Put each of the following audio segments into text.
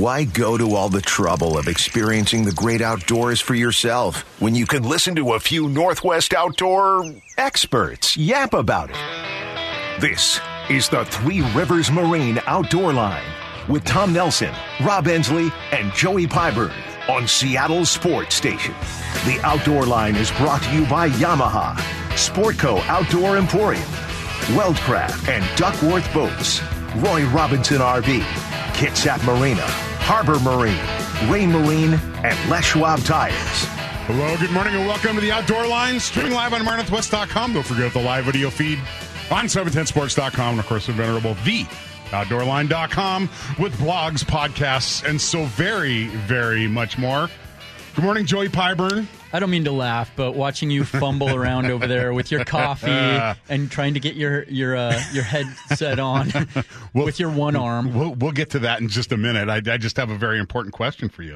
Why go to all the trouble of experiencing the great outdoors for yourself when you can listen to a few Northwest outdoor experts yap about it? This is the Three Rivers Marine Outdoor Line with Tom Nelson, Rob Ensley, and Joey Pyburn on Seattle Sports Station. The Outdoor Line is brought to you by Yamaha, Sportco Outdoor Emporium, Weldcraft and Duckworth Boats, Roy Robinson RV, Kitsap Marina, Harbor Marine, Raymarine, and Les Schwab Tires. Hello, good morning, and welcome to the Outdoor Line, streaming live on MyNorthwest.com. Don't forget the live video feed on 710sports.com, and of course, the venerable the outdoorline.com with blogs, podcasts, and so very, very much more. Good morning, Joey Pyburn. I don't mean to laugh, but watching you fumble around over there with your coffee and trying to get your your uh, your headset on Well, with your one arm. We'll, we'll get to that in just a minute. I, I just have a very important question for you.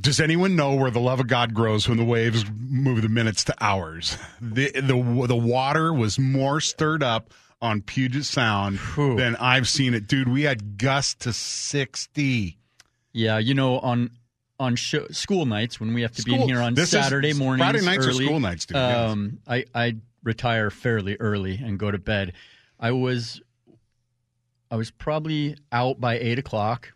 Does anyone know where the love of God grows when the waves move the minutes to hours? The the the water was more stirred up on Puget Sound Whew. than I've seen it, dude. We had gusts to sixty. Yeah, you know on on show, school nights when we have to be in here on is- Saturday mornings. Friday nights early, school nights, dude, yes. Um, I I retire fairly early and go to bed. I was I was probably out by eight o'clock,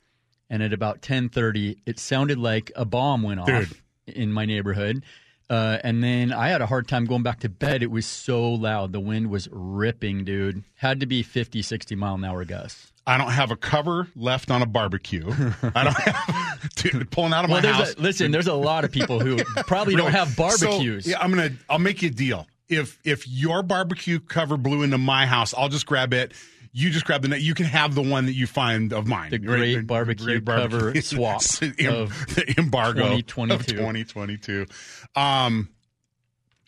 and at about ten thirty, it sounded like a bomb went off Dude. in my neighborhood. Uh, and then I had a hard time going back to bed. It was so loud. The wind was ripping, dude. Had to be 50, 60 mile an hour gusts. I don't have a cover left on a barbecue. I don't have dude, pulling out of Well, my house. a, listen, there's a lot of people who probably don't have barbecues. So, yeah, I'm gonna. I'll make you a deal. If if your barbecue cover blew into my house, I'll just grab it. You just grab the net. You can have the one that you find of mine. The great barbecue cover swap of the embargo 2022. of 2022. Um,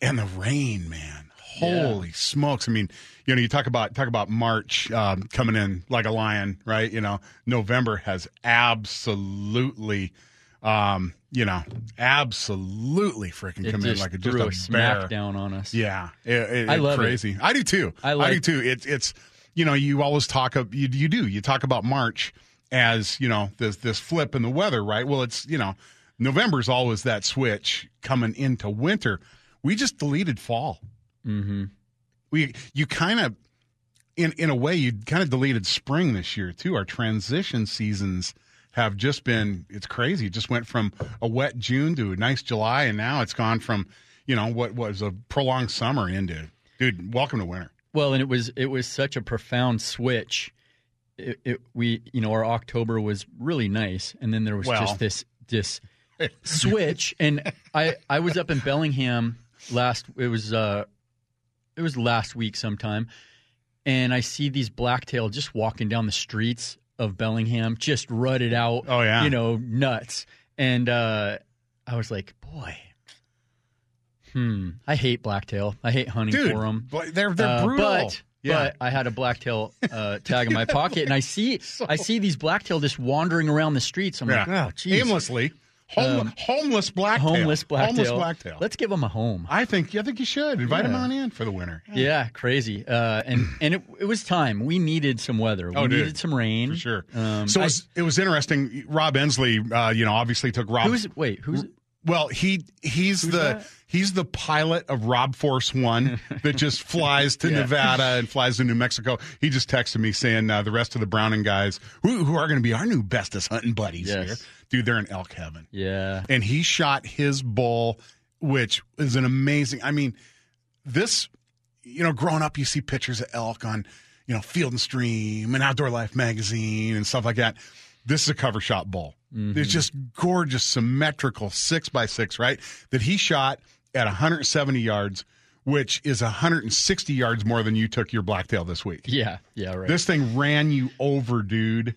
and the rain, man. Holy smokes! I mean, you know, you talk about talk about March um, coming in like a lion, right? You know, November has absolutely, um, you know, absolutely freaking it come in like a, just a smackdown on us. Yeah, it, it, I love it. crazy. I do too. I like, I, do too. It's it's you know you always talk of you, you do you talk about March as you know this this flip in the weather, right? Well, it's you know November's always that switch coming into winter. We just deleted fall. Mm-hmm. We you kind of in in a way you kind of deleted spring this year too. Our transition seasons have just been it's crazy. It just went from a wet June to a nice July, and now it's gone from you know what was a prolonged summer into dude. Welcome to winter. Well, and it was it was such a profound switch. It, it we you know our October was really nice, and then there was Well. just this this switch. And I I was up in Bellingham last. It was uh it was last week sometime, and I see these blacktail just walking down the streets of Bellingham, just rutted out. Oh, yeah. you know nuts. And uh I was like, boy. Hmm. I hate blacktail. I hate hunting Dude, for them. but they're they're Uh, brutal. But, yeah. but I had a blacktail uh, tag in my pocket, and I see I see these blacktail just wandering around the streets. I'm like, oh, geez. aimlessly, Home, Um, homeless blacktail, homeless blacktail. homeless blacktail. Let's give them a home. I think I think you should invite them Yeah. on in for the winter. Yeah, crazy. Uh, and and it, it was time. We needed some weather. We Oh, dude. needed some rain For sure. Um, so it I- was, it was interesting. Rob Ensley, uh, you know, obviously took Rob. who's wait? Who's Well, he he's the that? He's the pilot of Rob Force One that just flies to Nevada and flies to New Mexico. He just texted me saying uh, the rest of the Browning guys who, who are going to be our new bestest hunting buddies Yes. here, dude. They're in elk heaven, yeah? and he shot his bull, which is an amazing. I mean, this you know, growing up, you see pictures of elk on you know Field and Stream and Outdoor Life magazine and stuff like that. This is a cover shot bull. It's just gorgeous, symmetrical six by six, right? That he shot at 170 yards, which is 160 yards more than you took your blacktail this week. Yeah, yeah, right. This thing ran you over, dude.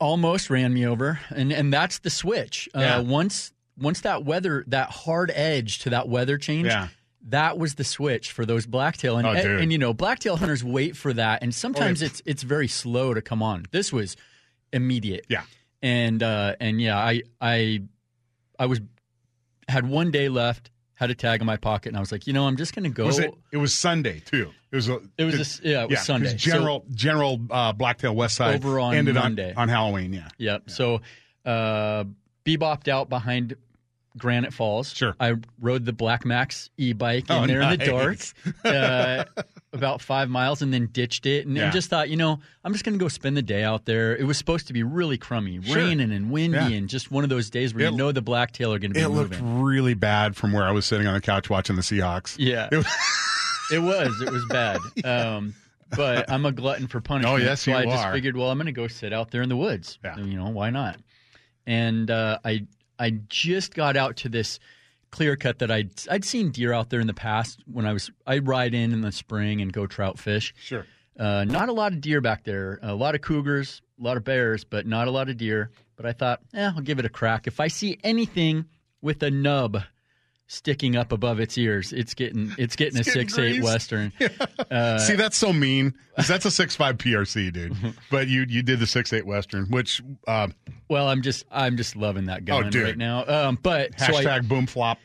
almost ran me over, and and that's the switch. Yeah. Uh, once once that weather, that hard edge to that weather change, Yeah. that was the switch for those blacktail. And, Oh, and, and, you know, blacktail hunters wait for that, and sometimes Oh, it's it's very slow to come on. This was immediate. Yeah. and uh, and yeah, I I I was had one day left, had a tag in my pocket, and I was like, you know, I'm just gonna go. Was it? It was Sunday too. It was. A, It was a yeah, it was Sunday. So- General General uh, Blacktail West Side Over on ended Monday. on on Halloween. Yeah. Yep. So uh, bebopped out behind Granite Falls. Sure. I rode the Black Max e-bike in Oh, there in the dark, uh, about five miles, and then ditched it, and, and just thought, you know, I'm just going to go spend the day out there. It was supposed to be really crummy, Sure. raining and windy, Yeah. and just one of those days where It- you know the blacktail are going to be It looked really bad from where I was sitting on the couch watching the Seahawks. Yeah, It was- it was. It was bad. Um, but I'm a glutton for punishment. Oh, yes, so you I just are. figured, well, I'm going to go sit out there in the woods. Yeah. You know, why not? And uh, I I just got out to this clear cut that I'd I'd seen deer out there in the past when I was I ride in in the spring and go trout fish. Sure. Uh, not a lot of deer back there. A lot of cougars, a lot of bears, but not a lot of deer. But I thought, eh, I'll give it a crack. If I see anything with a nub sticking up above its ears, it's getting it's getting It's a getting six eight greased. Western. See, that's so mean. 'cause That's a six five PRC, dude. But you you did the six eight Western, which uh, Well, I'm just I'm just loving that gun Oh, dude. right now. Um, but so I, hashtag boom flop.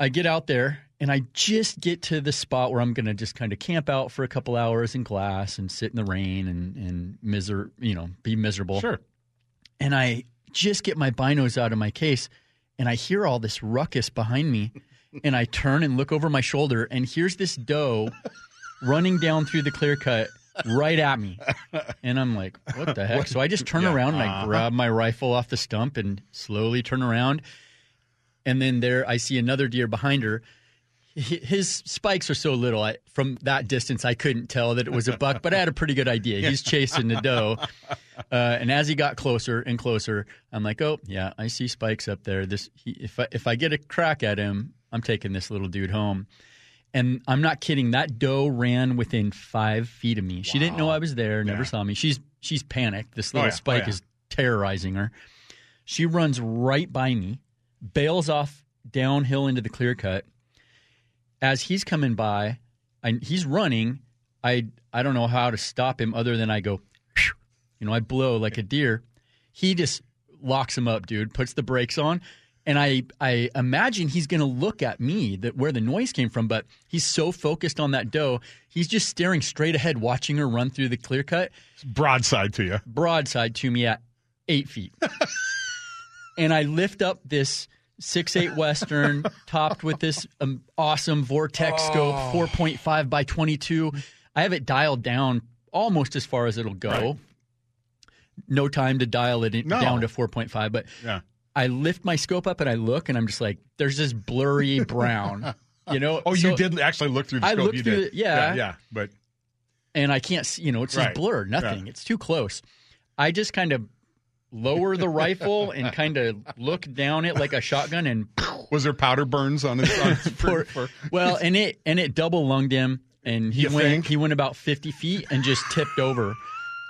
I get out there and I just get to the spot where I'm going to just kind of camp out for a couple hours in glass and sit in the rain and and miser you know be miserable. Sure. and I just get my binos out of my case and I hear all this ruckus behind me and I turn and look over my shoulder and here's this doe running down through the clear cut right at me. And I'm like, what the heck? So I just turn Yeah. around and I grab my rifle off the stump and slowly turn around. And then there I see another deer behind her. Hi- His spikes are so little. I, from that distance, I couldn't tell that it was a buck, but I had a pretty good idea. He's chasing the doe. Uh, and as he got closer and closer, I'm like, "Oh, yeah, I see spikes up there. This, he, if I, if I get a crack at him, I'm taking this little dude home." And I'm not kidding. That doe ran within five feet of me. She didn't know I was there. Never Yeah. saw me. She's she's panicked. This Oh, little yeah. Oh, spike yeah. is terrorizing her. She runs right by me, bails off downhill into the clear cut. As he's coming by, I, he's running. I I don't know how to stop him other than I go, you know, I blow like a deer. He just locks him up, dude. Puts the brakes on, and I I imagine he's going to look at me that where the noise came from, but he's so focused on that doe, he's just staring straight ahead, watching her run through the clear cut Broadside to you. broadside to me at eight feet. and I lift up this six eight Western topped with this um, awesome Vortex scope, Oh. 4.5 by 22. I have it dialed down almost as far as it'll go. Right. No time to dial it in, No. down to 4.5, but Yeah. I lift my scope up and I look and I'm just like, there's this blurry brown. You know, Oh, So- you did actually look through the I scope. looked you through did. the- yeah. yeah, yeah. But and I can't see, you know, it's just Right. blurred, nothing. Yeah. It's too close. I just kind of lower the rifle and kind of look down it like a shotgun and was there powder burns on his? On his pour, for, well, and it and it double lunged him and he You went think? he went about 50 feet and just tipped over.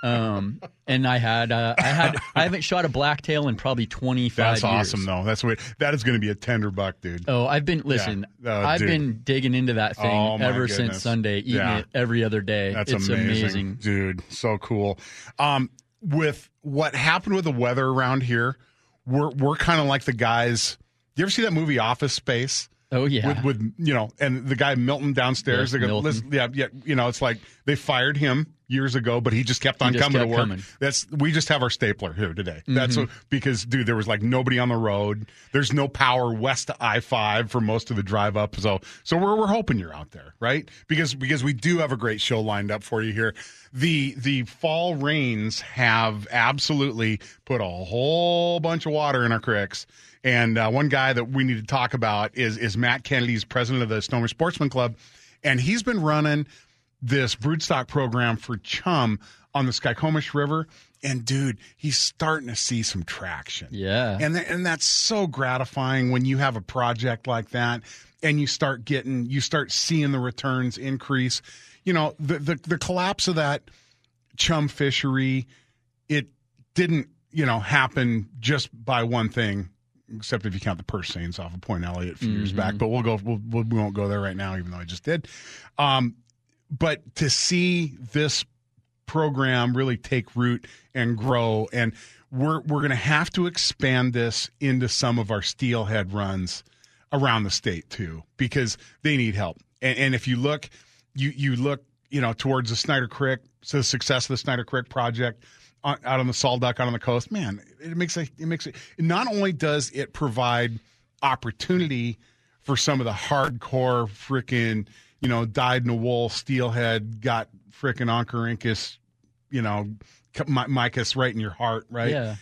Um, and I had uh, I had I haven't shot a blacktail in probably 25 that's years. awesome, though. That's what. That is going to be a tender buck, dude. Oh, I've been listen. Oh, I've dude. been digging into that thing Oh, ever goodness. since Sunday, eating Yeah. it every other day. That's it's amazing. dude. So cool. Um, with what happened with the weather around here, we're we're kind of like the guys. You ever see that movie Office Space? Oh yeah. With, with you know, and the guy Milton downstairs. Yes, they go, Milton. yeah, yeah. You know, it's like they fired him years ago, but he just kept on just coming kept to work. coming. Mm-hmm. That's we just have our stapler here today. That's what, because dude, there was like nobody on the road. There's no power west to I five for most of the drive up. So so we're we're hoping you're out there, right? Because because we do have a great show lined up for you here. The the fall rains have absolutely put a whole bunch of water in our creeks. And uh, one guy that we need to talk about is is Matt Kennedy, he's president of the Snowy Sportsman Club, and he's been running this broodstock program for chum on the Skykomish River. And dude, he's starting to see some traction. yeah. And th- and that's so gratifying when you have a project like that and you start getting you start seeing the returns increase. You know, the the, the collapse of that chum fishery, it didn't, you know, happen just by one thing, except if you count the purse seines off of Point Elliott a few years back. But we'll go we'll, we'll, we won't go there right now, even though I just did. Um, but to see this program really take root and grow and we're we're going to have to expand this into some of our steelhead runs around the state too because they need help and, and if you look you you look you know towards the Snider Creek so the success of the Snider Creek project out on the Sol Duc out on the coast, man, it makes it makes it. Not only does it provide opportunity for some of the hardcore freaking, you know, dyed in a wool steelhead, got freaking oncorhynchus, you know, mykiss right in your heart, right? Yeah.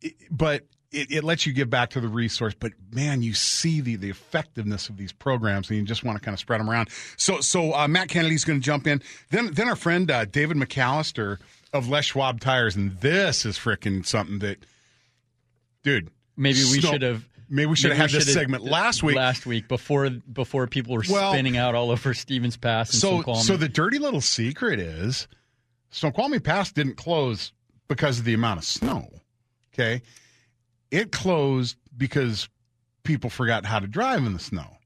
It- but it, it lets you give back to the resource. But man, you see the the effectiveness of these programs, and you just want to kind of spread them around. So so uh, Matt Kennedy's going to jump in. Then then our friend uh, David McAllister of Les Schwab Tires, and this is freaking something that, dude. Maybe we Snow- should have. Maybe we should maybe have had this segment last week. Last week, before before people were Well- spinning out all over Stevens Pass and so Snoqualmie. so the dirty little secret is Snoqualmie Pass didn't close because of the amount of snow. Okay, it closed because people forgot how to drive in the snow,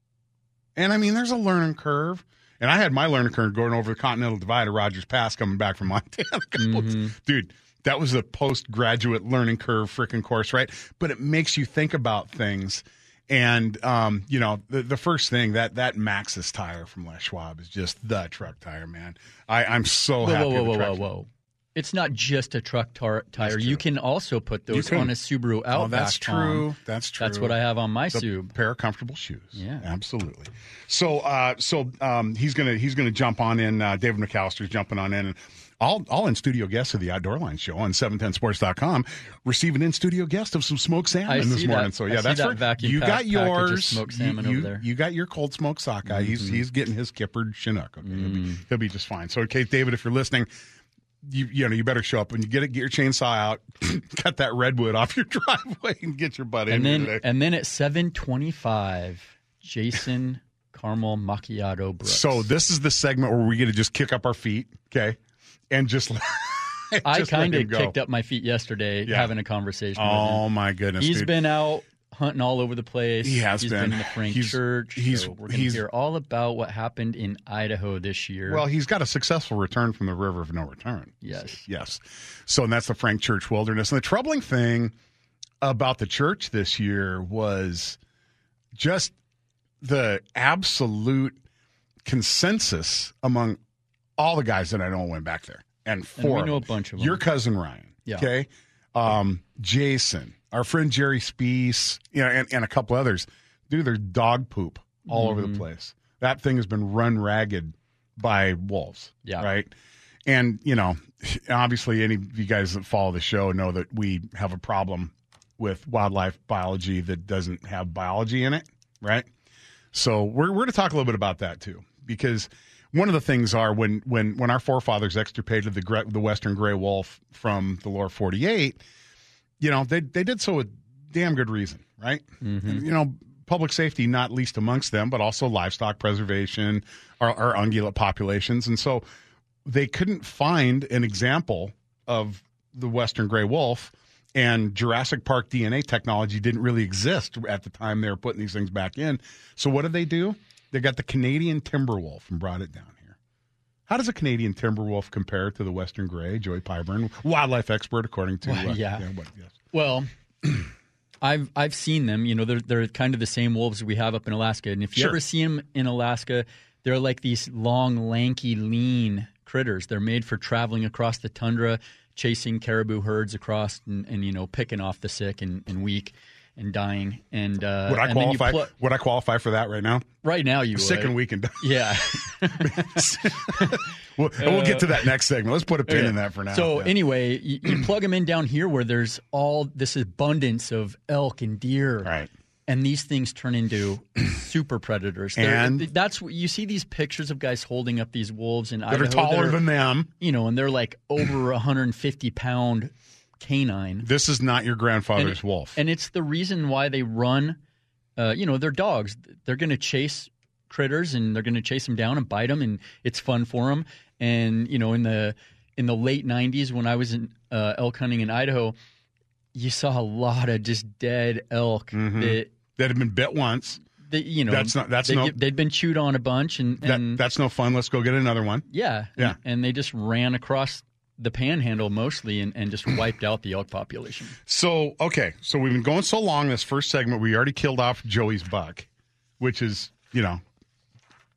and I mean there's a learning curve. And I had my learning curve going over the Continental Divide at Rogers Pass coming back from Montana. of- mm-hmm. Dude, that was a postgraduate learning curve freaking course, right? But it makes you think about things. And um, you know, the, the first thing that that Maxxis tire from Les Schwab is just the truck tire, man. I, I'm so whoa, happy. whoa, whoa, whoa, whoa, whoa! It's not just a truck tar- tire. You can also put those on a Subaru Outback. Oh, that's true. That's true. That's what I have on my the Sub. pair of comfortable shoes. Yeah. absolutely. So, uh, so um, he's gonna he's gonna jump on in. Uh, David McAllister's jumping on in, and all all in studio guests of the Outdoor Line Show on 710sports.com. Receive an in studio guest of some smoked salmon I this morning. that. So I yeah, see that's that for you got yours. smoked salmon you, over there. Mm-hmm. You got your cold smoked sockeye. He's he's getting his kippered Chinook. Okay, he'll, be, he'll be just fine. So, okay, David, if you're listening you you know you better show up and you get it get your chainsaw out cut that redwood off your driveway and get your butt in And here then and then at seven twenty five, Jason Caramel Macchiato Brooks. so this is the segment where we get to just kick up our feet okay and just, I just let kind of kicked up my feet yesterday Yeah. having a conversation with him. oh my goodness He's dude. been out hunting all over the place. He has He's been. in the Frank He's- Church. he's- so we're going to hear all about what happened in Idaho this year. well he's got a successful return from the river of no return Yes. yes so and that's the frank church wilderness and the troubling thing about the church this year was just the absolute consensus among all the guys that I know went back there, and and four we of know a bunch of them. Your cousin Ryan, Yeah. okay, um, Jason, our friend Jerry Spees, you know, and, and a couple others. Dude, there's dog poop all over Mm-hmm. the place. That thing has been run ragged by wolves. Yeah. right. And you know, obviously, any of you guys that follow the show know that we have a problem with wildlife biology that doesn't have biology in it, right? So we're we're going to talk a little bit about that too, because one of the things are when when when our forefathers extirpated the the western gray wolf from the lower forty eight, you know they they did so with damn good reason, right? And, you know, public safety not least amongst them, but also livestock preservation, our, our ungulate populations, and so they couldn't find an example of the western gray wolf and Jurassic Park DNA technology didn't really exist at the time they were putting these things back in. So what did they do? They got the Canadian timber wolf and brought it down here. How does a Canadian timber wolf compare to the western gray? Joey Pyburn, wildlife expert, according to Well, uh, yeah. what- yes. Well, I've I've seen them. You know, they're they're kind of the same wolves we have up in Alaska. And if you Sure. ever see them in Alaska, they're like these long, lanky, lean critters. They're made for traveling across the tundra, chasing caribou herds across, and, and you know, picking off the sick and, and weak and dying. And uh, Would I and then you qualify? pl- would I qualify for that right now? right now, you Sick would. and weak and dying. Yeah. We'll, and we'll get to that next segment. Let's put a pin in that for now. So Yeah. anyway, you, you plug them in down here where there's all this abundance of elk and deer, Right. And these things turn into super predators. They're- And- that's what you see these pictures of guys holding up these wolves in that Idaho are taller than them. you know, and they're like over 150 pound canine. This is not your grandfather's and, wolf. And it's the reason why they run. Uh, you know, they're dogs. They're going to chase critters and they're going to chase them down and bite them, and it's fun for them. And you know, in the in the late '90s when I was in uh, elk hunting in Idaho, you saw a lot of just dead elk that. that have been bit once. that you know, Mm-hmm. That's not- that's they, no- they'd been chewed on a bunch, and, That, that's no fun. Let's go get another one. yeah, Yeah. and, and they just ran across the panhandle mostly, and, and just wiped out the elk population. So okay, so we've been going so long. This first segment, we already killed off Joey's buck, which is you know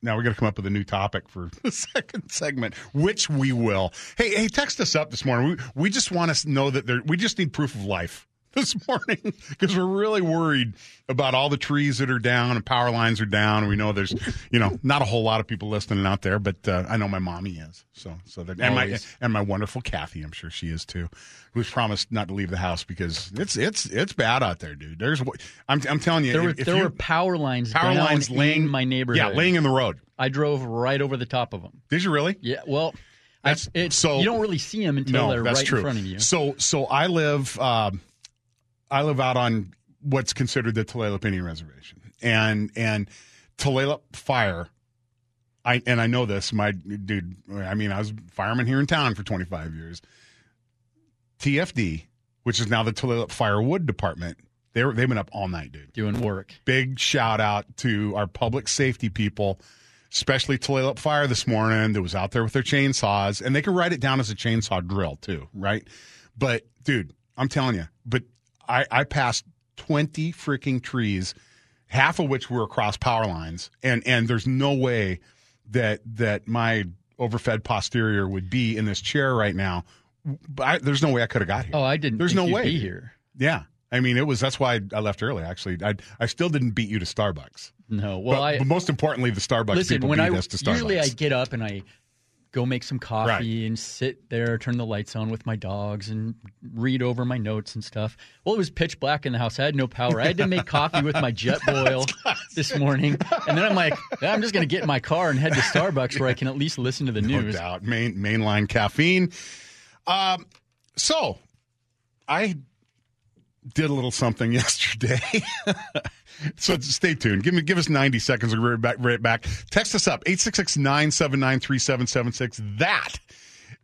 now we got to come up with a new topic for the second segment, which we will. Hey, hey, text us up this morning. We we just want to know that there. We just need proof of life this morning because we're really worried about all the trees that are down and power lines are down. We know there's, you know, not a whole lot of people listening out there, but uh, I know my mommy is. So, so that and my and my wonderful Kathy, I'm sure she is too. Who's promised not to leave the house because it's it's it's bad out there, dude. There's I'm I'm telling you, There were if, if there you- were power lines power lines laying in my neighborhood. Yeah, laying in the road. I drove right over the top of them. Did you really? Yeah, well, I, That's- it's, so- you don't really see them until no, they're right true. in front of you. So so I live um, I live out on what's considered the Tulalip Indian Reservation, and and Tulalip Fire. I and I know this, my dude. I mean, I was a fireman here in town for 25 years. TFD, which is now the Tulalip Firewood Department, they were, they've been up all night, dude doing work. big shout out to our public safety people, especially Tulalip Fire this morning that was out there with their chainsaws, and they can write it down as a chainsaw drill too, right? But dude, I'm telling you, but I, I passed 20 freaking trees, half of which were across power lines, and and there's no way that that my overfed posterior would be in this chair right now. But I, there's no way I could have got here. Oh, I didn't. There's no way. be here. Yeah. I mean, it was that's why I left early. Actually, I I still didn't beat you to Starbucks. No, well, but, I but most importantly, the Starbucks listen people when beat I us to Starbucks. usually I get up and I go make some coffee Right. and sit there, turn the lights on with my dogs, and read over my notes and stuff. Well, it was pitch black in the house. I had no power. I had to make coffee with my jet boil this morning, and then I'm like, I'm just going to get in my car and head to Starbucks where I can at least listen to the no news. doubt, main mainline caffeine. Um, so I did a little something yesterday. so stay tuned. Give me give us 90 seconds. We'll be right back. Text us up 866-979-3776. That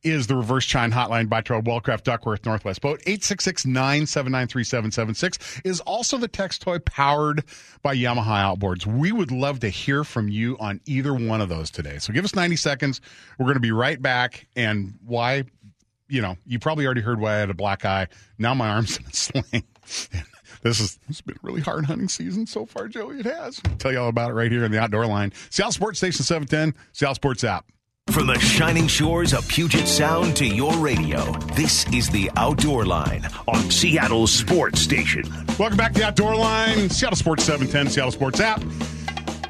is the reverse chine hotline by Terrell Weldcraft Duckworth Northwest Boat. 866-979-3776 is also the text toy powered by Yamaha Outboards. We would love to hear from you on either one of those today. So give us 90 seconds. We're going to be right back and why you know, you probably already heard why I had a black eye. Now my arm's in a sling. This is it's been a really hard hunting season so far, Joey. It has. I'll tell you all about it right here in the outdoor line. Seattle Sports Station 710, Seattle Sports app. From the shining shores of Puget Sound to your radio, this is the Outdoor Line on Seattle Sports Station. Welcome back to the outdoor line. Seattle Sports 710, Seattle Sports app.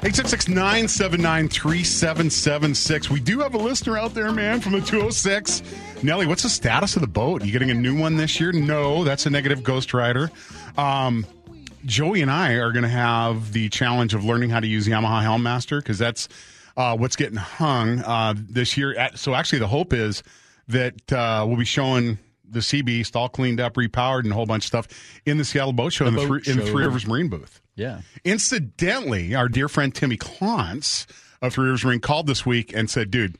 866-979-3776. We do have a listener out there, man, from the 206. Nelly, what's the status of the boat? You getting a new one this year? No, that's a negative Ghost Rider. Um, Joey and I are going to have the challenge of learning how to use Yamaha Helmmaster because that's uh, what's getting hung uh, this year. So actually, the hope is that uh, we'll be showing the Sea Beast all cleaned up, repowered, and a whole bunch of stuff in the Seattle Boat Show in, the boat three, in the. Three Rivers Marine booth. Yeah. Incidentally, our dear friend Timmy Klontz of Three Rivers Marine called this week and said, dude,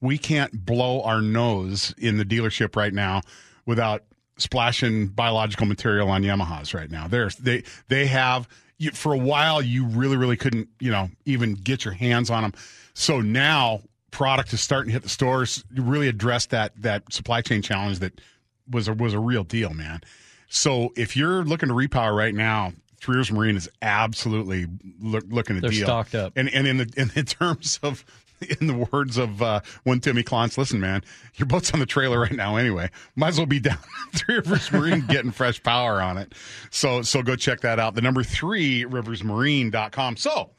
we can't blow our nose in the dealership right now without splashing biological material on Yamahas right now. There's they they have you, for a while you really really couldn't you know even get your hands on them. So now product is starting to hit the stores. You really address that that supply chain challenge that was a, was a real deal, man. So if you're looking to repower right now, Three Rivers Marine is absolutely look, looking to They're deal. stocked up. And and in the in the terms of in the words of uh, one Timmy Klontz, listen, man, your boat's on the trailer right now anyway. Might as well be down Three Rivers Marine getting fresh power on it. So so go check that out. The number three riversmarine.com. So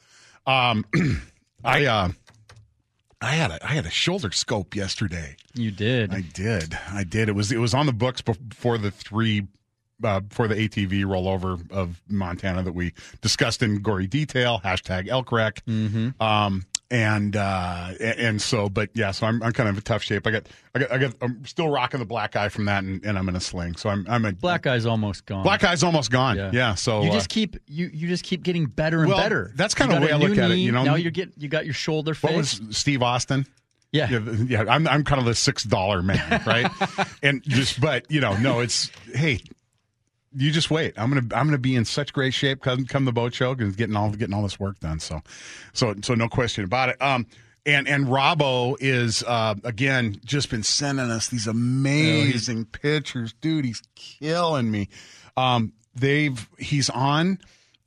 um I uh I had a I had a shoulder scope yesterday. You did. I did. I did. It was it was on the books before the three uh, before the ATV rollover of Montana that we discussed in gory detail. Hashtag elk wreck. mm-hmm. Um, and uh, and so, but yeah, so I'm I'm kind of in tough shape. I got I got I got I'm still rocking the black eye from that, and, and I'm in a sling. So I'm I'm a Black eye's almost gone. black eye's almost gone. Yeah. Yeah. so you uh, just keep you you just keep getting better and Well, better. that's You kinda the way a I look new at it, you know? Now you get you got your shoulder what fixed. was Steve Austin? yeah. Yeah, yeah. I'm I'm kind of the six dollar man, right? and just, but you know, no, it's hey, you just wait. I'm gonna I'm gonna be in such great shape come come the boat show because getting all getting all this work done. So, so so no question about it. Um. And and Robbo is uh, again just been sending us these amazing pictures, dude. He's killing me. Um, they've he's on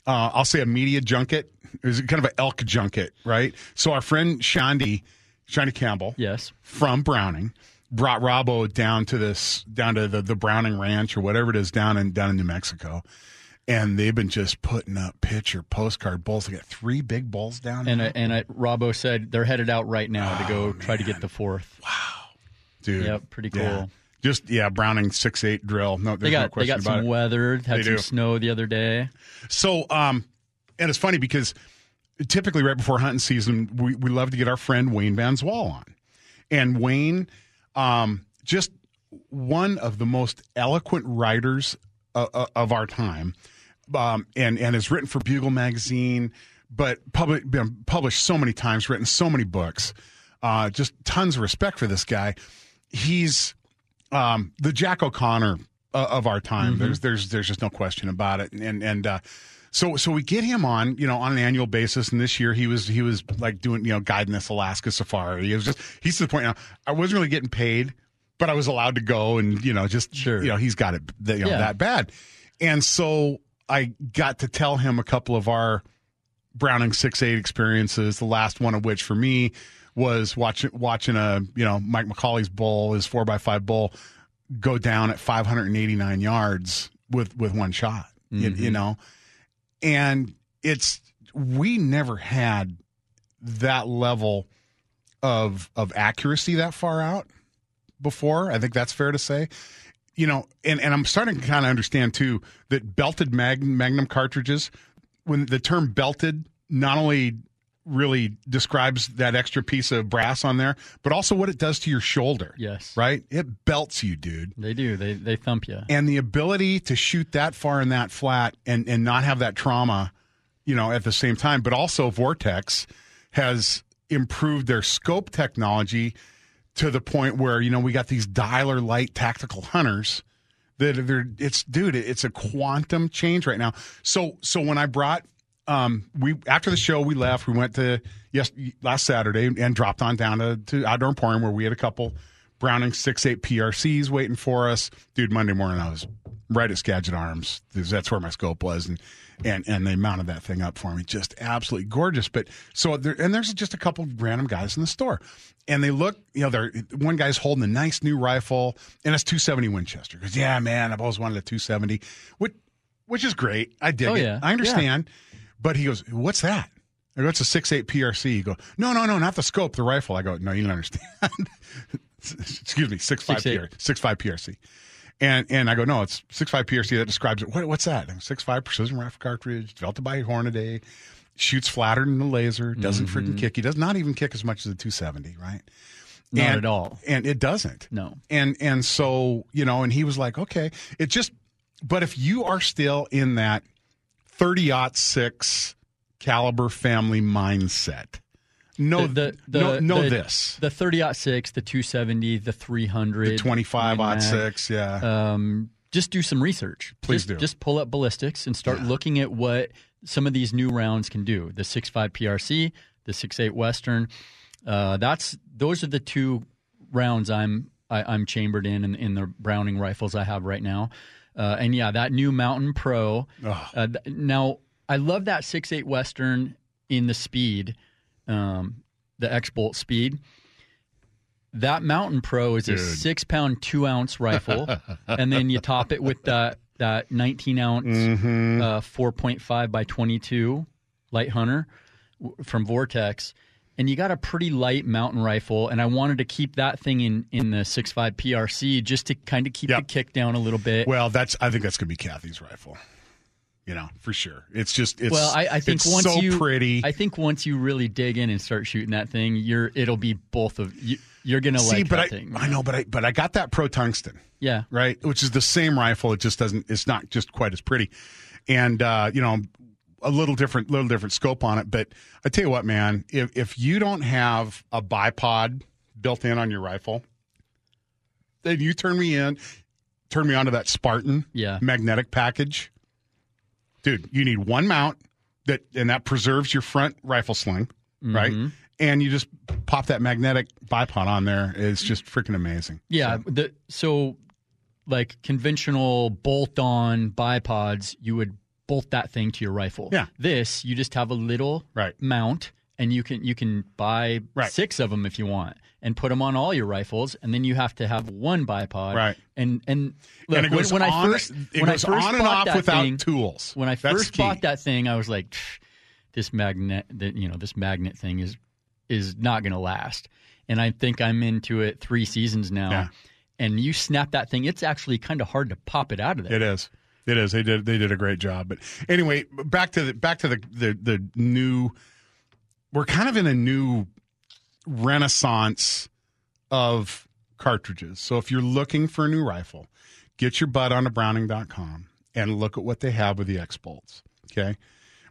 uh, I'll say a media junket. It was kind of an elk junket, right? So our friend Shandy, Shandy Campbell, Yes. from Browning, brought Robbo down to this down to the, the Browning Ranch or whatever it is down in down in New Mexico. And they've been just putting up picture postcard bowls. They got three big bowls down And there. And I, Robbo said they're headed out right now to Oh, go try to get the fourth. Wow, Dude. Yep, pretty cool. Yeah. Just yeah, Browning six eight drill. No, there's They got no they question got about some it. weather. Had They some do. snow the other day. So, um, and it's funny because typically right before hunting season, we, we love to get our friend Wayne Van Zwoll on. And Wayne, um, just one of the most eloquent writers uh, uh, of our time, um, and and has written for Bugle magazine, but public, been published so many times, written so many books. Uh, just tons of respect for this guy. He's um, the Jack O'Connor uh, of our time. There's there's there's just no question about it. And and uh, so so we get him on you know on an annual basis. And this year he was he was like doing you know guiding this Alaska safari. He was just he's to the point now. I wasn't really getting paid, but I was allowed to go and you know just Sure. you know he's got it that, you know Yeah. that bad. And so I got to tell him a couple of our Browning six eight experiences. The last one of which for me was watching watching a you know Mike McCauley's bull, his four x five bull, go down at 589 yards with with one shot. You, you mm-hmm. know, and it's we never had that level of of accuracy that far out before. I think that's fair to say. You know, and, and I'm starting to kind of understand too that belted mag, Magnum cartridges, when the term belted not only really describes that extra piece of brass on there, but also what it does to your shoulder. Yes. Right? It belts you, dude. They do. They they thump you. And the ability to shoot that far and that flat and, and not have that trauma, you know, at the same time, but also Vortex has improved their scope technology to the point where, you know, we got these dialer light tactical hunters that they're it's dude, it's a quantum change right now. So so when I brought um we after the show we left, we went to yes last Saturday and dropped on down to, to Outdoor Emporium where we had a couple Browning six eight PRCs waiting for us. Dude, Monday morning I was right at Skagit Arms. That's where my scope was, and and and they mounted that thing up for me, just absolutely gorgeous. But so there, and there's just a couple random guys in the store, and they look, you know, they're one guy's holding a nice new rifle, and it's 270 Winchester. Because yeah, man, I've always wanted a 270, which which is great. I dig Oh, it. yeah. I understand. But he goes, "What's that?" I go, "It's a six eight PRC." You go, "No, no, no, not the scope, the rifle." I go, "No, you don't understand." Excuse me, six five 6.8. PR, six five PRC. And and I go, no, it's six five PRC that describes it. What, what's that? Six five precision rifle cartridge developed by Hornady, shoots flatter than the laser, doesn't mm-hmm. freaking kick. He does not even kick as much as the 270, right? Not And- at all. And it doesn't. No. And and so you know, and he was like, okay, it just. But if you are still in that thirty six caliber family mindset, know The- the- know, know the- this. The 30 six, the 270, the 300, The 25 Win odd Mag. six, yeah. um, just do some research. Please just, do. Just pull up ballistics and start looking at what some of these new rounds can do. The 6.5 PRC, the 6.8 Western. Uh, that's those are the two rounds I'm I, I'm chambered in, in in the Browning rifles I have right now. Uh, and yeah, that new Mountain Pro. Uh, th- now I love that six eight Western in the speed, um, the X Bolt speed. That Mountain Pro is a six pound, two ounce rifle, and then you top it with that that 19 ounce Mm-hmm. uh, 4.5 by 22 light hunter w- from Vortex, and you got a pretty light mountain rifle. And I wanted to keep that thing in in the 6.5 PRC just to kind of keep Yep. the kick down a little bit. Well, that's I think that's gonna be Kathy's rifle. You know, for sure. It's just it's Well, I, I think once so you, pretty. I think once you really dig in and start shooting that thing, you're it'll be both of you. You're gonna See, like but I, thing. I know, but I but I got that pro tungsten, Yeah, right? Which is the same rifle. It just doesn't. It's not just quite as pretty, and uh, you know, a little different, little different scope on it. But I tell you what, man, if if you don't have a bipod built in on your rifle, then you turn me in, turn me onto that Spartan Yeah. magnetic package, dude. You need one mount that, and that preserves your front rifle sling, right? Mm-hmm. And you just pop that magnetic bipod on there. It's just freaking amazing. yeah. So, The so like conventional bolt-on bipods, you would bolt that thing to your rifle. Yeah. This you just have a little Right. mount, and you can you can buy Right. six of them if you want, and put them on all your rifles, and then you have to have one bipod. Right. And and look, and it goes when, when on, I first it when goes I first on and bought off that without thing, tools. when I That's first key. bought that thing, I was like, this magnet, that you know, this magnet thing is is not going to last. And I think I'm into it three seasons now. Yeah. And you snap that thing, it's actually kind of hard to pop it out of there. It is. It is. They did. They did a great job. But anyway, back to the back to the the, the new. We're kind of in a new renaissance of cartridges. So if you're looking for a new rifle, get your butt on to Browning.com and look at what they have with the X bolts. Okay.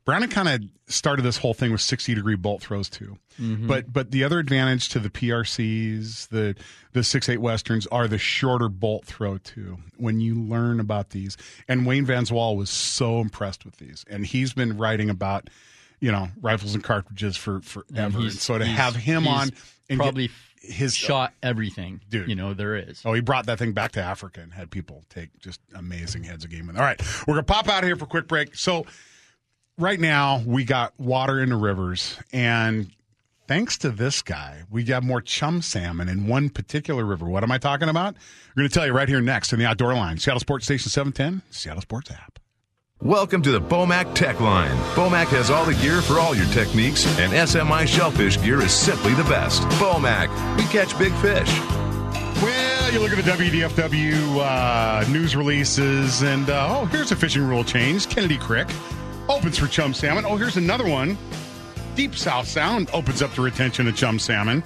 Browning kind of started this whole thing with 60 degree bolt throws too. Mm-hmm. But but the other advantage to the PRCs, the the six eight westerns are the shorter bolt throw too. When you learn about these, and Wayne Van Zwoll was so impressed with these, and he's been writing about you know rifles and cartridges for forever. And he's- so to have him on and probably his shot everything, Dude. You know there is. Oh, he brought that thing back to Africa and had people take just amazing heads of game. All right, we're gonna pop out here for a quick break. So, right now we got water in the rivers, and thanks to this guy, we got more chum salmon in one particular river. What am I talking about? We're gonna tell you right here next in the Outdoor Line, Seattle Sports Station seven ten, Seattle Sports app. Welcome to the Bomac Tech Line. Bomac has all the gear for all your techniques, and SMI shellfish gear is simply the best. Bomac, we catch big fish. Well, you look at the WDFW uh, news releases, and uh, oh, here's a fishing rule change. Kennedy Creek opens for chum salmon. Oh, here's another one. Deep South Sound opens up to retention of chum salmon.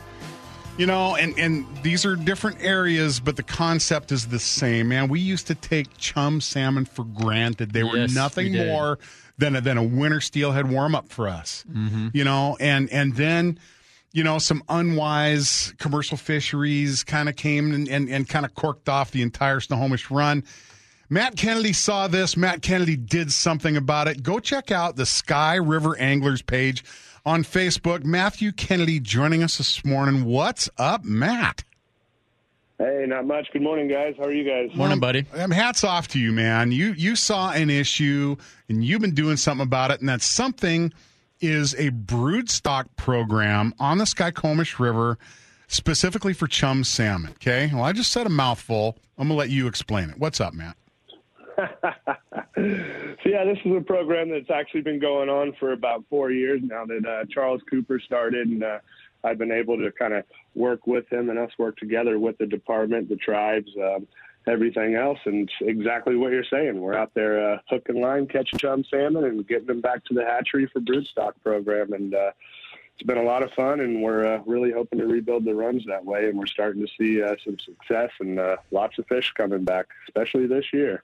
You know, and and these are different areas, but the concept is the same. Man, we used to take chum salmon for granted. They were Yes, nothing we more than a, than a winter steelhead warm up for us. Mm-hmm. You know, and and then you know, some unwise commercial fisheries kind of came and, and, and kind of corked off the entire Snohomish run. Matt Kennedy saw this. Matt Kennedy did something about it. Go check out the Sky River Anglers page on Facebook. Matthew Kennedy joining us this morning. What's up, Matt? Hey, not much. Good morning, guys. How are you guys? Morning, buddy. Um, hats off to you, man. You you saw an issue and you've been doing something about it, and that something is a brood stock program on the Skykomish River, specifically for chum salmon. Okay. Well, I just said a mouthful. I'm gonna let you explain it. What's up, Matt? So, yeah, this is a program that's actually been going on for about four years now that uh, Charles Cooper started, and uh, I've been able to kind of work with him and us work together with the department, the tribes, um, everything else. And it's exactly what you're saying. We're out there uh, hook and line, catching chum salmon, and getting them back to the hatchery for broodstock program. And uh, it's been a lot of fun, and we're uh, really hoping to rebuild the runs that way. And we're starting to see uh, some success and uh, lots of fish coming back, especially this year.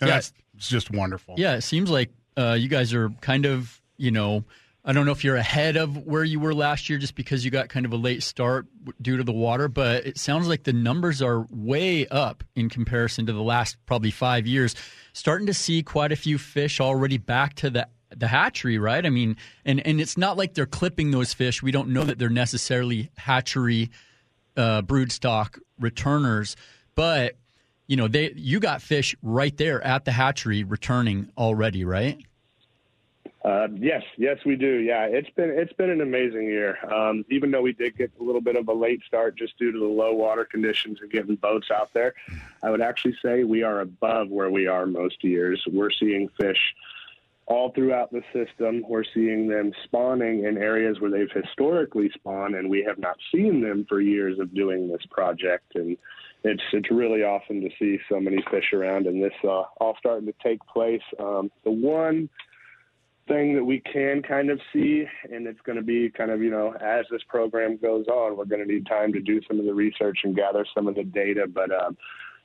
And Yeah. That's it's just wonderful. Yeah, it seems like uh, you guys are kind of, you know, I don't know if you're ahead of where you were last year just because you got kind of a late start due to the water, but it sounds like the numbers are way up in comparison to the last probably five years. Starting to see quite a few fish already back to the the hatchery, right? I mean, and and it's not like they're clipping those fish. We don't know that they're necessarily hatchery uh, broodstock returners, but you know they you got fish right there at the hatchery returning already, right? Uh, yes, yes, we do. Yeah, it's been it's been an amazing year. Um, even though we did get a little bit of a late start just due to the low water conditions and getting boats out there, I would actually say we are above where we are most years. We're seeing fish all throughout the system. We're seeing them spawning in areas where they've historically spawned, and we have not seen them for years of doing this project. And it's it's really awesome to see so many fish around, and this uh, all starting to take place. Um, the one thing that we can kind of see, and it's going to be kind of, you know, as this program goes on, we're going to need time to do some of the research and gather some of the data, but um,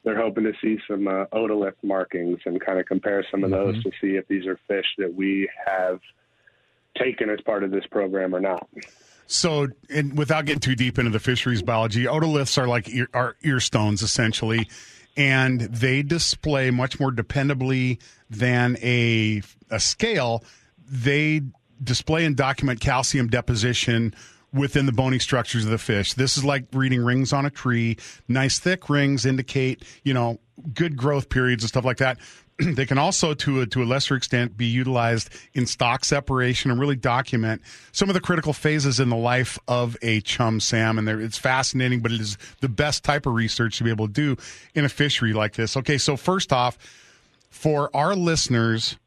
they're hoping to see some uh, otolith markings and kind of compare some of those to see if these are fish that we have taken as part of this program or not. So, and without getting too deep into the fisheries biology, otoliths are like ear, are ear stones essentially, and they display much more dependably than a a scale. They display and document calcium deposition within the bony structures of the fish. This is like reading rings on a tree. Nice thick rings indicate, you know, good growth periods and stuff like that. they can also, to a, to a lesser extent, be utilized in stock separation and really document some of the critical phases in the life of a chum salmon. There, it's fascinating, but it is the best type of research to be able to do in a fishery like this. Okay, so first off, for our listeners,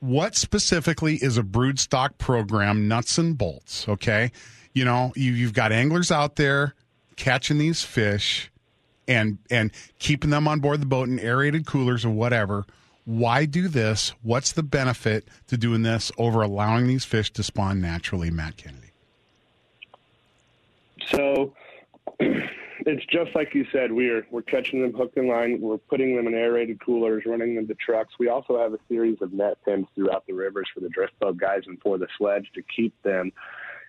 what specifically is a brood stock program, nuts and bolts? Okay, you know you, you've got anglers out there catching these fish and and keeping them on board the boat in aerated coolers or whatever. Why do this? What's the benefit to doing this over allowing these fish to spawn naturally, Matt Kennedy? So it's just like you said. We're we're catching them hook and line. We're putting them in aerated coolers, running them to trucks. We also have a series of net pens throughout the rivers for the drift boat guys and for the sledge to keep them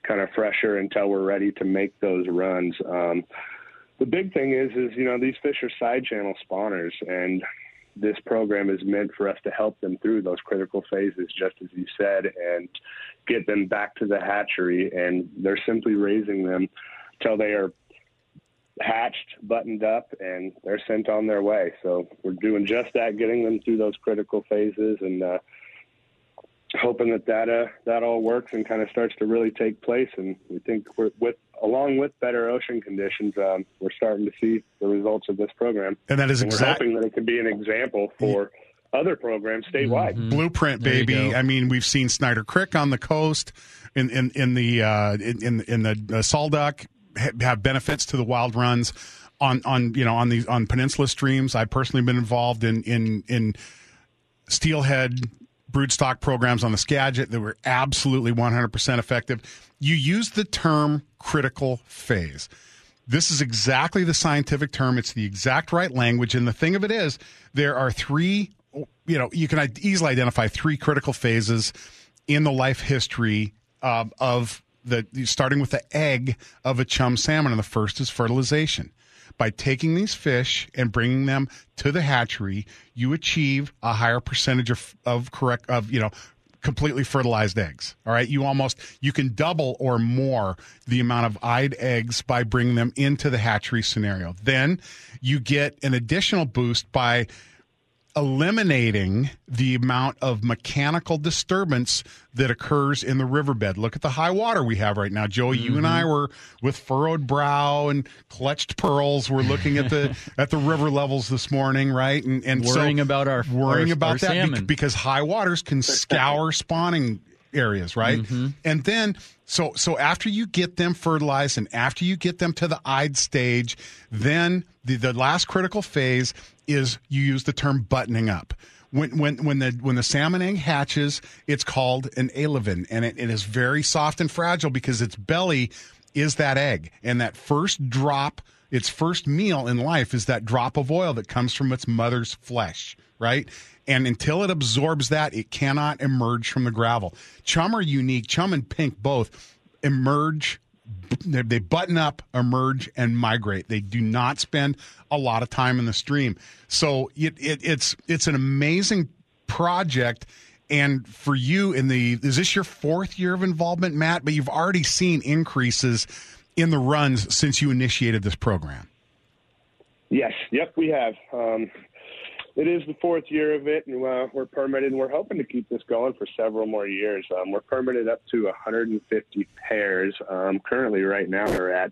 kind of fresher until we're ready to make those runs. Um, the big thing is, is you know these fish are side channel spawners, and this program is meant for us to help them through those critical phases, just as you said, and get them back to the hatchery. And they're simply raising them till they are hatched, buttoned up, and they're sent on their way. So we're doing just that, getting them through those critical phases, and uh, hoping that that uh, that all works and kind of starts to really take place. And we think we're with along with better ocean conditions, um, we're starting to see the results of this program. And that is and exactly we're hoping that it can be an example for other programs statewide. Mm-hmm. Blueprint, baby. I mean, we've seen Snider Creek on the coast, in in, in the uh, in in the uh, Sol Duc have benefits to the wild runs on on you know on these on peninsula streams. I've personally been involved in in in steelhead broodstock programs on the Skagit that were absolutely 100% effective. You use the term critical phase. This is exactly the scientific term. It's the exact right language. And the thing of it is, there are three, you know, you can easily identify three critical phases in the life history uh, of the, starting with the egg of a chum salmon. And the first is fertilization by taking these fish and bringing them to the hatchery, you achieve a higher percentage of, of correct of you know completely fertilized eggs. All right, you almost you can double or more the amount of eyed eggs by bringing them into the hatchery scenario. Then you get an additional boost by eliminating the amount of mechanical disturbance that occurs in the riverbed. Look at the high water we have right now. Joey, mm-hmm. you and I mm-hmm. were with furrowed brow and clutched pearls. We're looking at the at the river levels this morning, right? And and worrying so, about our worrying our, about our that salmon. because high waters can scour spawning areas, right? Mm-hmm. And then so so after you get them fertilized and after you get them to the eyed stage, then the, the last critical phase is you use the term buttoning up. When when when the when the salmon egg hatches, it's called an alevin, and it, it is very soft and fragile because its belly is that egg, and that first drop, its first meal in life is that drop of oil that comes from its mother's flesh, right? And until it absorbs that, it cannot emerge from the gravel. Chum are unique. Chum and pink both emerge they button up, emerge, and migrate. They do not spend a lot of time in the stream. So it, it, it's it's an amazing project. And for you, in the is this your fourth year of involvement, Matt? But you've already seen increases in the runs since you initiated this program. Yes. Yep. We have. Um, it is the fourth year of it, and uh, we're permitted. and We're hoping to keep this going for several more years. Um, we're permitted up to 150 pairs. Um, currently, right now, we're at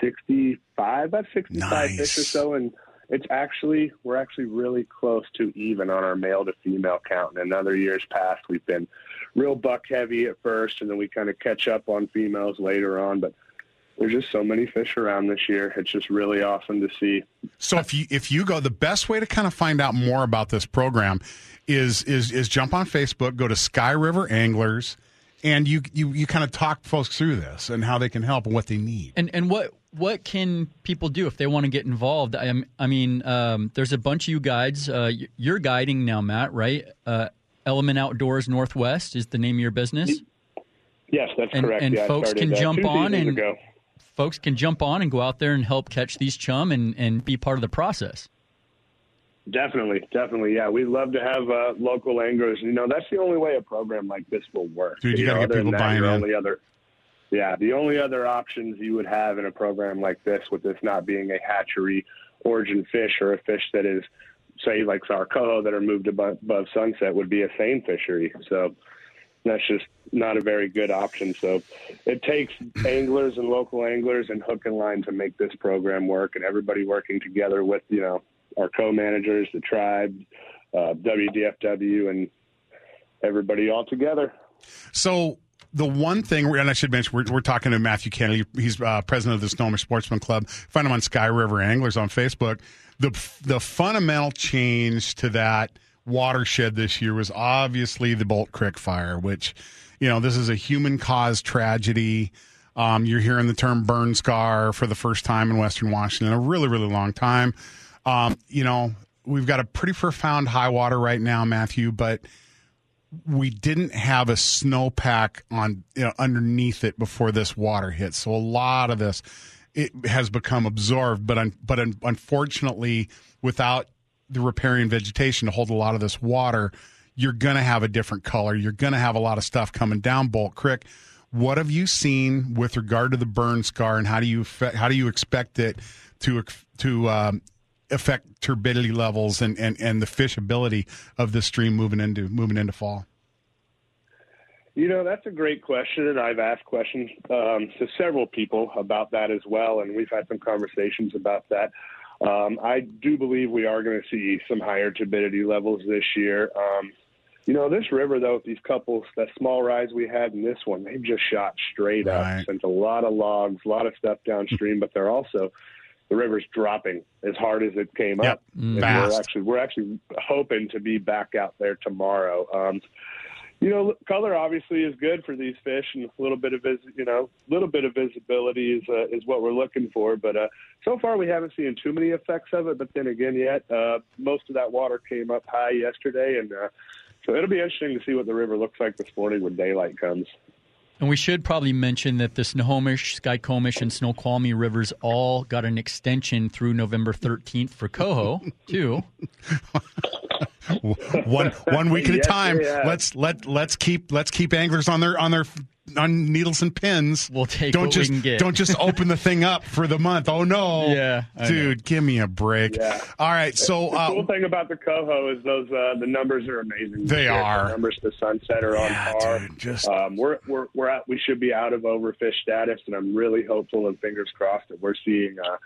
65, about 65 nice. fish or so, and it's actually we're actually really close to even on our male to female count. And in other years past, we've been real buck heavy at first, and then we kind of catch up on females later on, but there's just so many fish around this year. It's just really awesome to see. So if you if you go, the best way to kind of find out more about this program is is is jump on Facebook, go to Sky River Anglers, and you you you kind of talk folks through this and how they can help and what they need. And and what what can people do if they want to get involved? I, I mean, um, there's a bunch of you guides. Uh, you're guiding now, Matt, right? Uh, Element Outdoors Northwest is the name of your business. Yes, that's and, correct. And yeah, folks can jump on and ago folks can jump on and go out there and help catch these chum and, and be part of the process. Definitely, definitely, yeah. We'd love to have uh, local anglers. You know, that's the only way a program like this will work. Dude, you, you got to get people buying in. Only other, yeah, the only other options you would have in a program like this, with this not being a hatchery origin fish or a fish that is say like our coho that are moved above, above sunset would be a seine fishery. So that's just not a very good option. So it takes anglers and local anglers and hook and line to make this program work, and everybody working together with you know our co-managers, the tribe, uh, WDFW, and everybody all together. So the one thing, and I should mention, we're, we're talking to Matthew Kennedy. He's uh, president of the Snohomish Sportsman Club. Find him on Sky River Anglers on Facebook. The the fundamental change to that watershed this year was obviously the Bolt Creek fire, which, you know, this is a human caused tragedy. Um, you're hearing the term burn scar for the first time in Western Washington in a really, really long time. Um, you know, we've got a pretty profound high water right now, Matthew, but we didn't have a snowpack on you know underneath it before this water hit. So a lot of this it has become absorbed, but un, but un, unfortunately, without the riparian vegetation to hold a lot of this water, you're going to have a different color. You're going to have a lot of stuff coming down Bolt Creek. What have you seen with regard to the burn scar, and how do you how do you expect it to to um, affect turbidity levels and, and, and the fishability of the stream moving into moving into fall? You know, that's a great question, and I've asked questions um, to several people about that as well, and we've had some conversations about that. Um, I do believe we are going to see some higher turbidity levels this year. Um, you know, this river, though, with these couples, that small rise we had in this one, they've just shot straight right. up, sent a lot of logs, a lot of stuff downstream, but they're also the river's dropping as hard as it came yep. up. Mm. We're actually we're actually hoping to be back out there tomorrow. Um, you know, color obviously is good for these fish, and a little bit of vis- you know, a little bit of visibility is uh, is what we're looking for. But uh, so far, we haven't seen too many effects of it. But then again, yet uh, most of that water came up high yesterday, and uh, so it'll be interesting to see what the river looks like this morning when daylight comes. And we should probably mention that the Snohomish, Skykomish, and Snoqualmie rivers all got an extension through November 13th for coho, too. one one week at a time. Yeah. Let's let let's keep let's keep anglers on their on their on needles and pins. We'll take don't just, we Don't just open the thing up for the month. Oh no, yeah, dude, give me a break. Yeah. All right, so the uh, cool thing about the coho is those uh, the numbers are amazing. They are the numbers to sunset are yeah, on par. Dude, just um, we're we're we're at we should be out of overfish status, and I'm really hopeful and fingers crossed that we're seeing. Uh,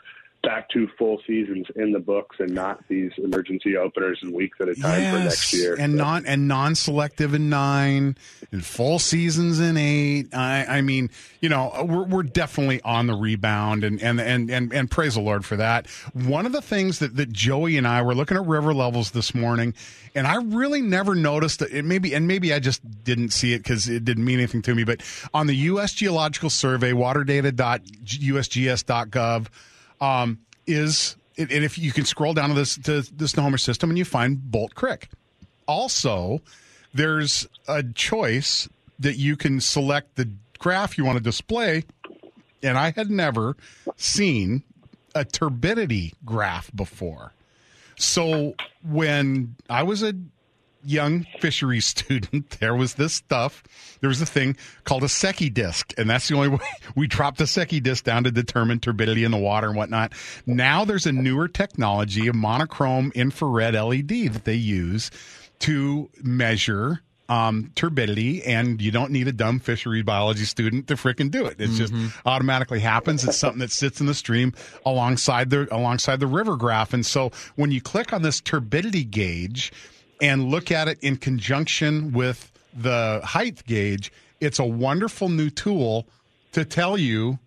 back to full seasons in the books and not these emergency openers and weeks at a time yes, for next year. And so. non and non-selective in nine and full seasons in eight. I, I mean, you know, we're we're definitely on the rebound and and and and, and praise the Lord for that. One of the things that that Joey and I were looking at river levels this morning, and I really never noticed that it maybe and maybe I just didn't see it because it didn't mean anything to me. But on the U.S. Geological Survey, waterdata.usgs.gov um, is and if you can scroll down to this to the Snohomish system and you find Bolt Creek. Also, there's a choice that you can select the graph you want to display, and I had never seen a turbidity graph before. So when I was a young fisheries student, there was this stuff. There was a thing called a Secchi disc, and that's the only way we dropped the Secchi disc down to determine turbidity in the water and whatnot. Now there's a newer technology, a monochrome infrared LED that they use to measure um, turbidity, and you don't need a dumb fisheries biology student to fricking do it. It mm-hmm. just automatically happens. It's something that sits in the stream alongside the alongside the river graph, and so when you click on this turbidity gauge and look at it in conjunction with the height gauge, it's a wonderful new tool to tell you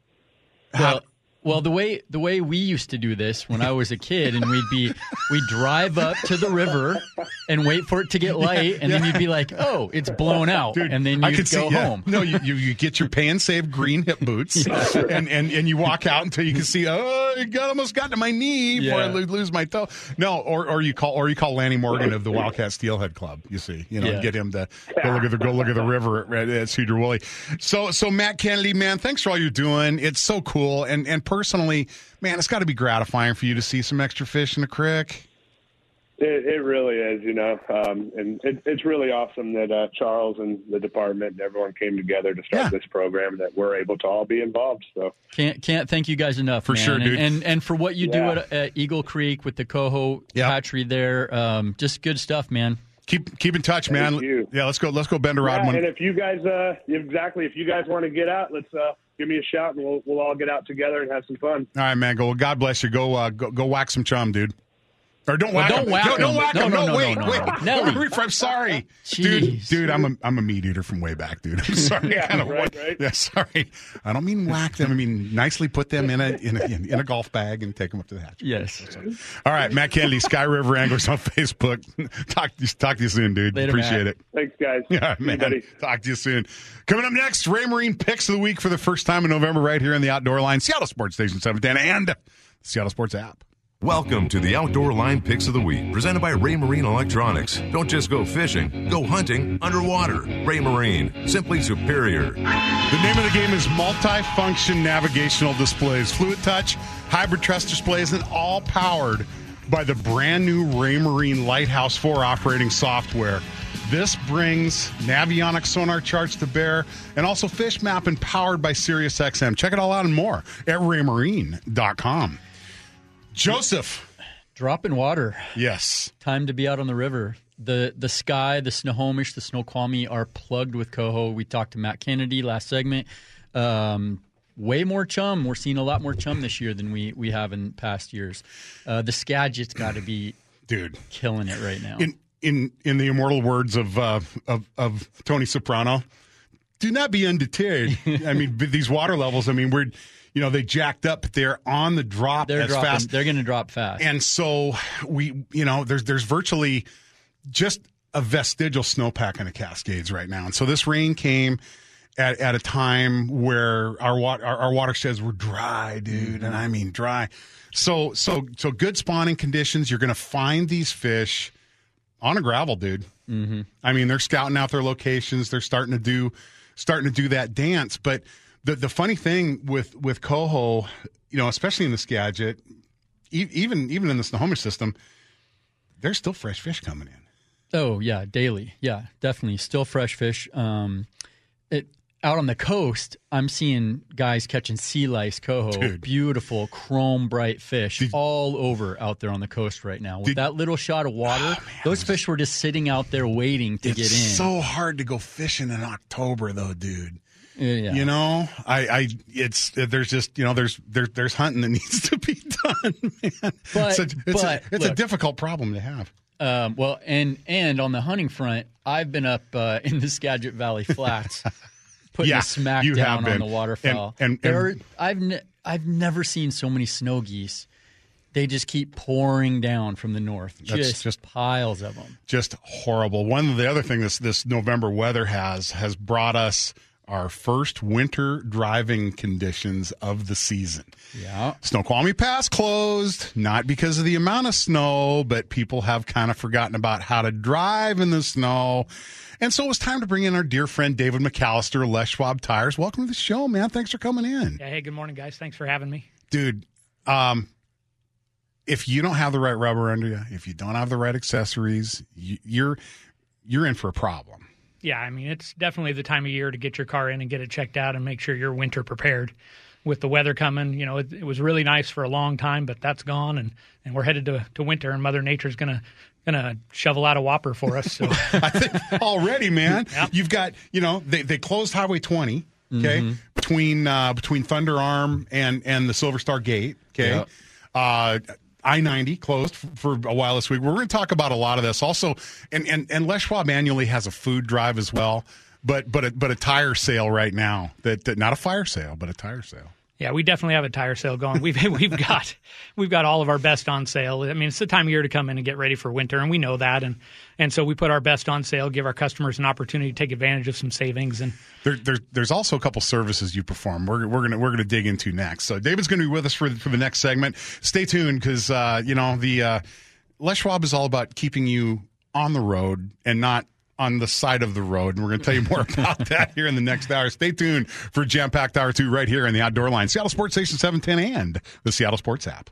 how, well, the way the way we used to do this when I was a kid, and we'd be we'd drive up to the river and wait for it to get light, and then you'd be like, "Oh, it's blown out," Dude, and then you'd go see, yeah. home. No, you, you, you get your pan save green hip boots, and, and and you walk out until you can see. Oh, I got almost got to my knee before I lose my toe. No, or or you call or you call Lanny Morgan of the Wildcat Steelhead Club. You see, you know, get him to go look at the go look at the river at, at Sedro-Woolley. So so Matt Kennedy, man, thanks for all you're doing. It's so cool, and and personally, man, it's got to be gratifying for you to see some extra fish in the creek. It, it really is, you know, um, and it, it's really awesome that uh, Charles and the department and everyone came together to start Yeah. this program. That we're able to all be involved. So Can't can't thank you guys enough For man. sure, dude. And, and for what you Yeah. do at, at Eagle Creek with the coho Yeah. hatchery there, um, just good stuff, man. Keep keep in touch, man. Thank you. Yeah, let's go. Let's go bend a rod yeah, one. and if you guys, uh, exactly, if you guys want to get out, let's uh, give me a shout, and we'll we'll all get out together and have some fun. All right, man. Go. Well, God bless you. Go. Uh, go. Go whack some chum, dude. Or don't Well, whack don't him. whack no, don't whack No, him. no, No, no, wait, no, no, wait. no. Nelly. I'm sorry, dude. Jeez. Dude, I'm a I'm a meat eater from way back, dude. I'm sorry. Yeah, Kind of right, right. Yeah, sorry. I don't mean whack them. I mean nicely put them in a in a, in a golf bag and take them up to the hatch. Yes. All right, Matt Kennedy, Sky River Anglers on Facebook. Talk talk to you soon, dude. Later, Appreciate Matt. it. Thanks, guys. Yeah, See you, man. buddy. Talk to you soon. Coming up next, Raymarine picks of the week for the first time in November, right here in the Outdoor Line, Seattle Sports Station 710, and Seattle Sports app. Welcome to the Outdoor Line Picks of the Week, presented by Raymarine Electronics. Don't just go fishing, go hunting underwater. Raymarine, simply superior. The name of the game is multi-function navigational displays, fluid touch, HybridTouch displays, and all powered by the brand new Raymarine Lighthouse 4 operating software. This brings Navionics sonar charts to bear and also fish mapping powered by SiriusXM. Check it all out and more at raymarine.com. Joseph. Dropping water. Yes. Time to be out on the river. The the sky, the Snohomish, the Snoqualmie are plugged with coho. We talked to Matt Kennedy last segment. Um, way more chum. We're seeing a lot more chum this year than we, we have in past years. Uh, the Skagit's got to be Dude. killing it right now. in in in the immortal words of uh, of of Tony Soprano, do not be undeterred. I mean, these water levels. I mean, we're you know they jacked up, but they're on the drop they're as dropping. fast. They're going to drop fast. And so we, you know, there's there's virtually just a vestigial snowpack in the Cascades right now. And so this rain came at, at a time where our, wa- our our watersheds were dry, dude, and I mean dry. So so so good spawning conditions. You're going to find these fish on a gravel, dude. Mm-hmm. I mean, they're scouting out their locations. They're starting to do starting to do that dance. But the the funny thing with with coho, you know, especially in the Skagit, e- even even in the Snohomish system, there's still fresh fish coming in. Oh yeah, daily. Yeah, definitely. Still fresh fish. Um, it out on the coast. I'm seeing guys catching sea lice coho, Dude. beautiful chrome bright fish all over out there on the coast right now. With Did- Oh, that little shot of water, those fish were just sitting out there waiting to get in. so hard to go fishing in October, though, dude. Yeah. You know, I, I, it's there's just you know there's there's there's hunting that needs to be done, man. But- it's a, it's, but, a, it's a difficult problem to have. Um, well, and and on the hunting front, I've been up uh, in the Skagit Valley Flats, putting Yeah, a smack down on the waterfowl. And- and- and- are- I've ne- I've never seen so many snow geese. They just keep pouring down from the north, That's just, just- piles of them. just horrible. One of the other thing this this November weather has has brought us our first winter driving conditions of the season. Yeah, Snoqualmie Pass closed, not because of the amount of snow, but people have kind of forgotten about how to drive in the snow. And so it was time to bring in our dear friend David McAllister, Les Schwab Tires. Welcome to the show, man. Thanks for coming in. Yeah, hey, good morning, guys. Thanks for having me. Dude, um, if you don't have the right rubber under you, if you don't have the right accessories, you, you're you're in for a problem. Yeah, I mean, it's definitely the time of year to get your car in and get it checked out and make sure you're winter prepared. With the weather coming, you know, it, it was really nice for a long time, but that's gone, and, and we're headed to, to winter, and Mother Nature's gonna gonna shovel out a whopper for us. So I think already, man. You've got, you know, they, they closed Highway 20, okay, between uh, between Thunder Arm and and the Silver Star Gate, okay. Uh, I ninety closed for a while this week. We're going to talk about a lot of this. Also, and and and Les Schwab annually has a food drive as well, but but a, but a tire sale right now. That, that not a fire sale, but a tire sale. Yeah, we definitely have a tire sale going. We've we've got we've got all of our best on sale. I mean, it's the time of year to come in and get ready for winter, and we know that, and and so we put our best on sale, give our customers an opportunity to take advantage of some savings, and There, there's there's also a couple services you perform. We're, we're gonna we're gonna dig into next. So David's gonna be with us for for the next segment. Stay tuned because uh, you know the uh, Les Schwab is all about keeping you on the road and not on the side of the road. And we're gonna tell you more about that here in the next hour. Stay tuned for Jam Packed Hour Two right here in the Outdoor Line, Seattle Sports Station 710 and the Seattle Sports app.